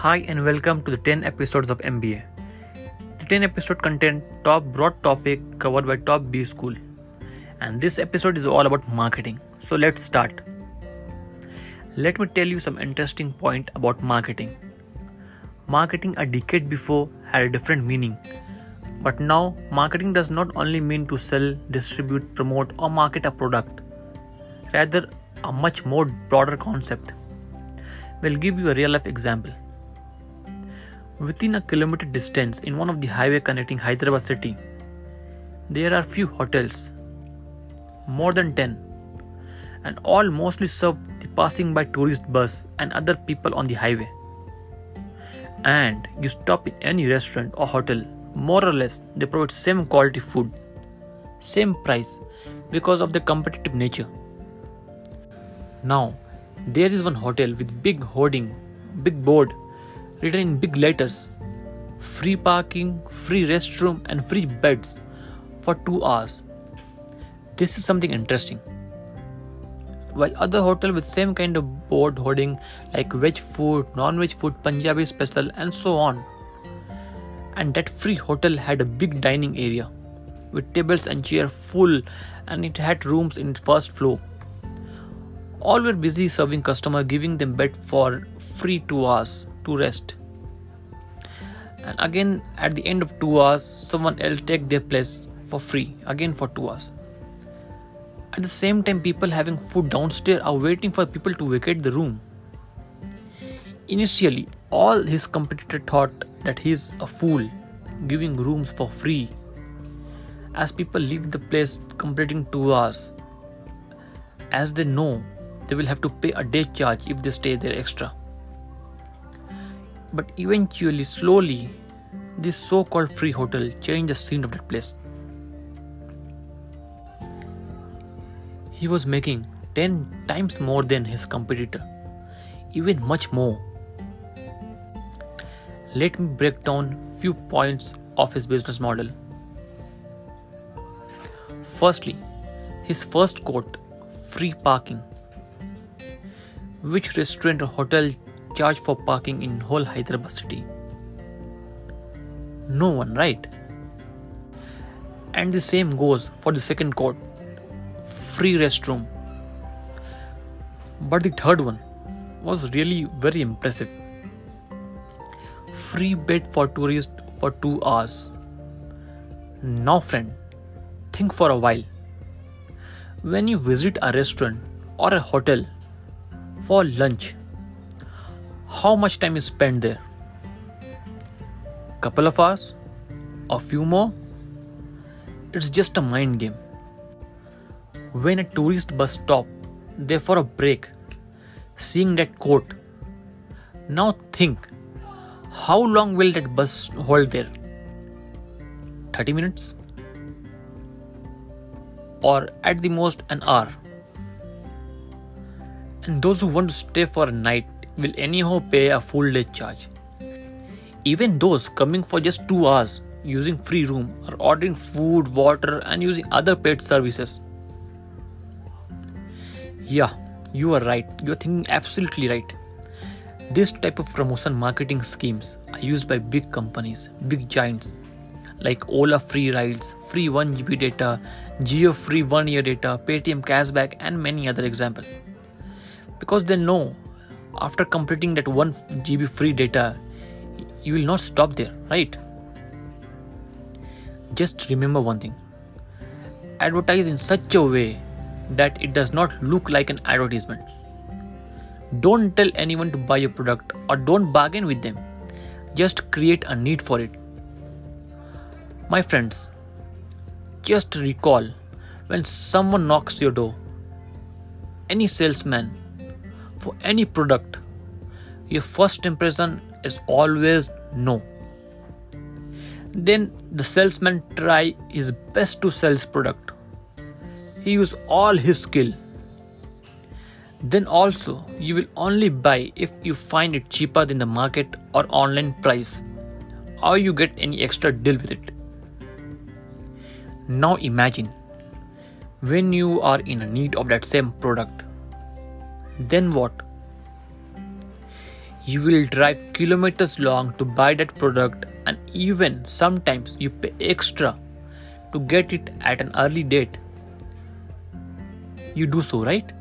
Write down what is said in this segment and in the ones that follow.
Hi and welcome to the 10 episodes of MBA. The 10 episode content top broad topic covered by top B school. And this episode is all about marketing. So let's start. Let me tell you some interesting point about marketing. Marketing a decade before had a different meaning. But now marketing does not only mean to sell, distribute, promote or market a product. Rather a much more broader concept. We'll give you a real life example. Within a kilometer distance in one of the highway connecting Hyderabad city, there are few hotels, more than 10, and all mostly serve the passing by tourist bus and other people on the highway. And you stop in any restaurant or hotel, more or less they provide same quality food, same price because of the competitive nature. Now, there is one hotel with big hoarding, big board, written in big letters free parking, free restroom, and free beds for two hours. This is something interesting. While other hotel with same kind of board hoarding like veg food, non-veg food, Punjabi special, and so on. And that free hotel had a big dining area with tables and chair full, and it had rooms in its first floor all were busy serving customer, giving them bed for free two hours to rest. And again, at the end of two hours, someone else take their place for free again for two hours. At the same time, people having food downstairs are waiting for people to vacate the room. Initially, all his competitor thought that he is a fool, giving rooms for free. As people leave the place completing two hours, as they know they will have to pay a day charge if they stay there extra. But eventually, slowly, this so called free hotel changed the scene of that place. He was making 10 times more than his competitor, even much more. Let me break down few points of his business model. Firstly, his first quote free parking which restaurant or hotel charge for parking in whole Hyderabad city? No one, right? And the same goes for the second court free restroom. But the third one was really very impressive. Free bed for tourists for two hours. Now, friend, think for a while. When you visit a restaurant or a hotel for lunch. How much time is spent there? Couple of hours? A few more? It's just a mind game. When a tourist bus stop there for a break, seeing that court, now think how long will that bus hold there? 30 minutes? Or at the most an hour? and those who want to stay for a night will anyhow pay a full day charge. Even those coming for just 2 hours using free room are ordering food, water, and using other paid services. Yeah, you are right. You are thinking absolutely right. This type of promotion marketing schemes are used by big companies, big giants like Ola free rides, free 1 GB data, Jio free 1 year data, Paytm cashback, and many other examples because they know after completing that 1 GB free data, you will not stop there, right? Just remember one thing advertise in such a way that it does not look like an advertisement. Don't tell anyone to buy your product or don't bargain with them. Just create a need for it. My friends, just recall when someone knocks your door, any salesman for any product, your first impression is always no. Then the salesman try his best to sell his product. He use all his skill. Then also you will only buy if you find it cheaper than the market or online price or you get any extra deal with it. Now imagine when you are in need of that same product then what? You will drive kilometers long to buy that product, and even sometimes you pay extra to get it at an early date. You do so, right?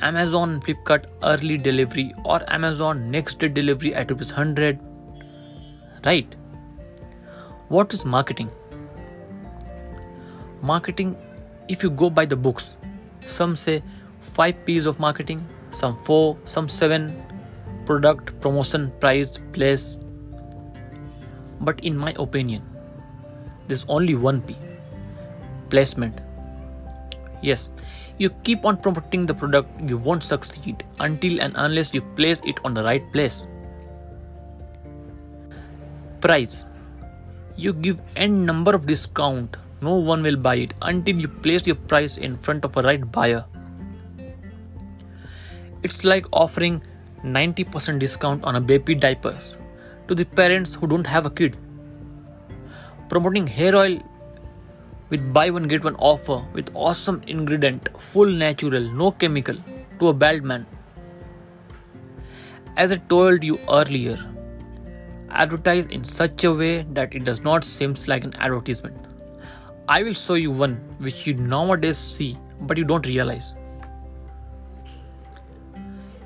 Amazon Flipkart early delivery or Amazon next day delivery at rupees 100. Right? What is marketing? Marketing, if you go by the books, some say 5 P's of marketing, some 4, some 7 product, promotion, price, place. But in my opinion, there's only one P placement. Yes, you keep on promoting the product, you won't succeed until and unless you place it on the right place. Price You give n number of discount, no one will buy it until you place your price in front of a right buyer. It's like offering 90% discount on a baby diapers to the parents who don't have a kid. Promoting hair oil with buy one get one offer with awesome ingredient, full natural, no chemical to a bald man. As I told you earlier, advertise in such a way that it does not seem like an advertisement. I will show you one which you nowadays see but you don't realize.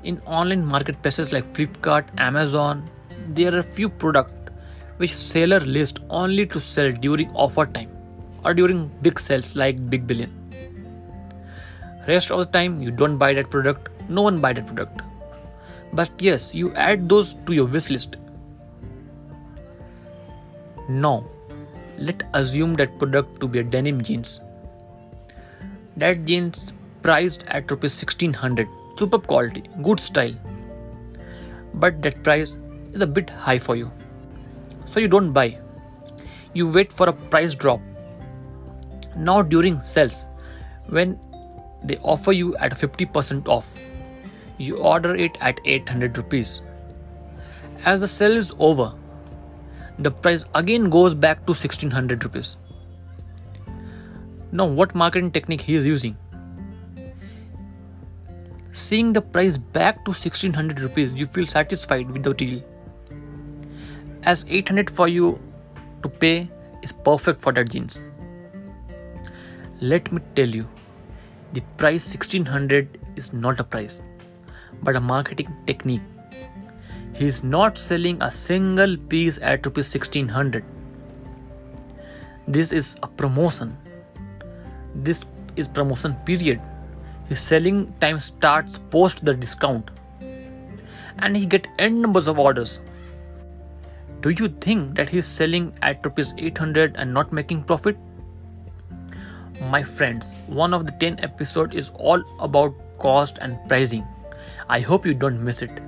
In online marketplaces like Flipkart, Amazon, there are a few products which seller list only to sell during offer time or during big sales like Big Billion. Rest of the time you don't buy that product, no one buy that product. But yes, you add those to your wish list. Now, let assume that product to be a denim jeans. That jeans priced at rupees 1600, superb quality, good style. But that price is a bit high for you. So you don't buy. You wait for a price drop now during sales when they offer you at 50% off you order it at 800 rupees as the sale is over the price again goes back to 1600 rupees now what marketing technique he is using seeing the price back to 1600 rupees you feel satisfied with the deal as 800 for you to pay is perfect for that jeans let me tell you, the price 1600 is not a price, but a marketing technique. He is not selling a single piece at rupees 1600. This is a promotion. This is promotion period. His selling time starts post the discount. And he get n numbers of orders. Do you think that he is selling at rupees 800 and not making profit? my friends one of the 10 episode is all about cost and pricing i hope you don't miss it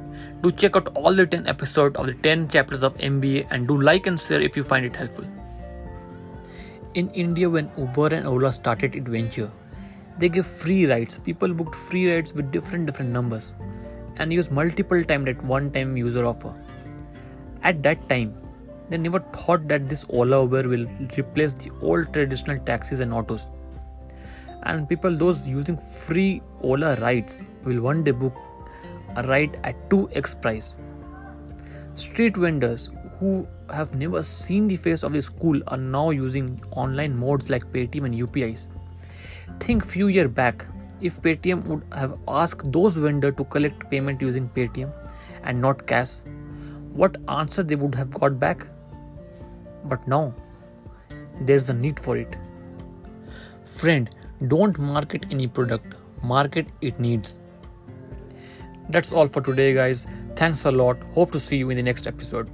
do check out all the 10 episodes of the 10 chapters of mba and do like and share if you find it helpful in india when uber and ola started its venture they give free rides. People booked free rides with different different numbers and used multiple times that one time user offer. At that time they never thought that this ola uber will replace the old traditional taxis and autos. And people those using free ola rides will one day book a ride at 2x price. Street vendors who have never seen the face of the school are now using online modes like paytm and upis think few year back if paytm would have asked those vendor to collect payment using paytm and not cash what answer they would have got back but now there's a need for it friend don't market any product, market it needs. That's all for today, guys. Thanks a lot. Hope to see you in the next episode.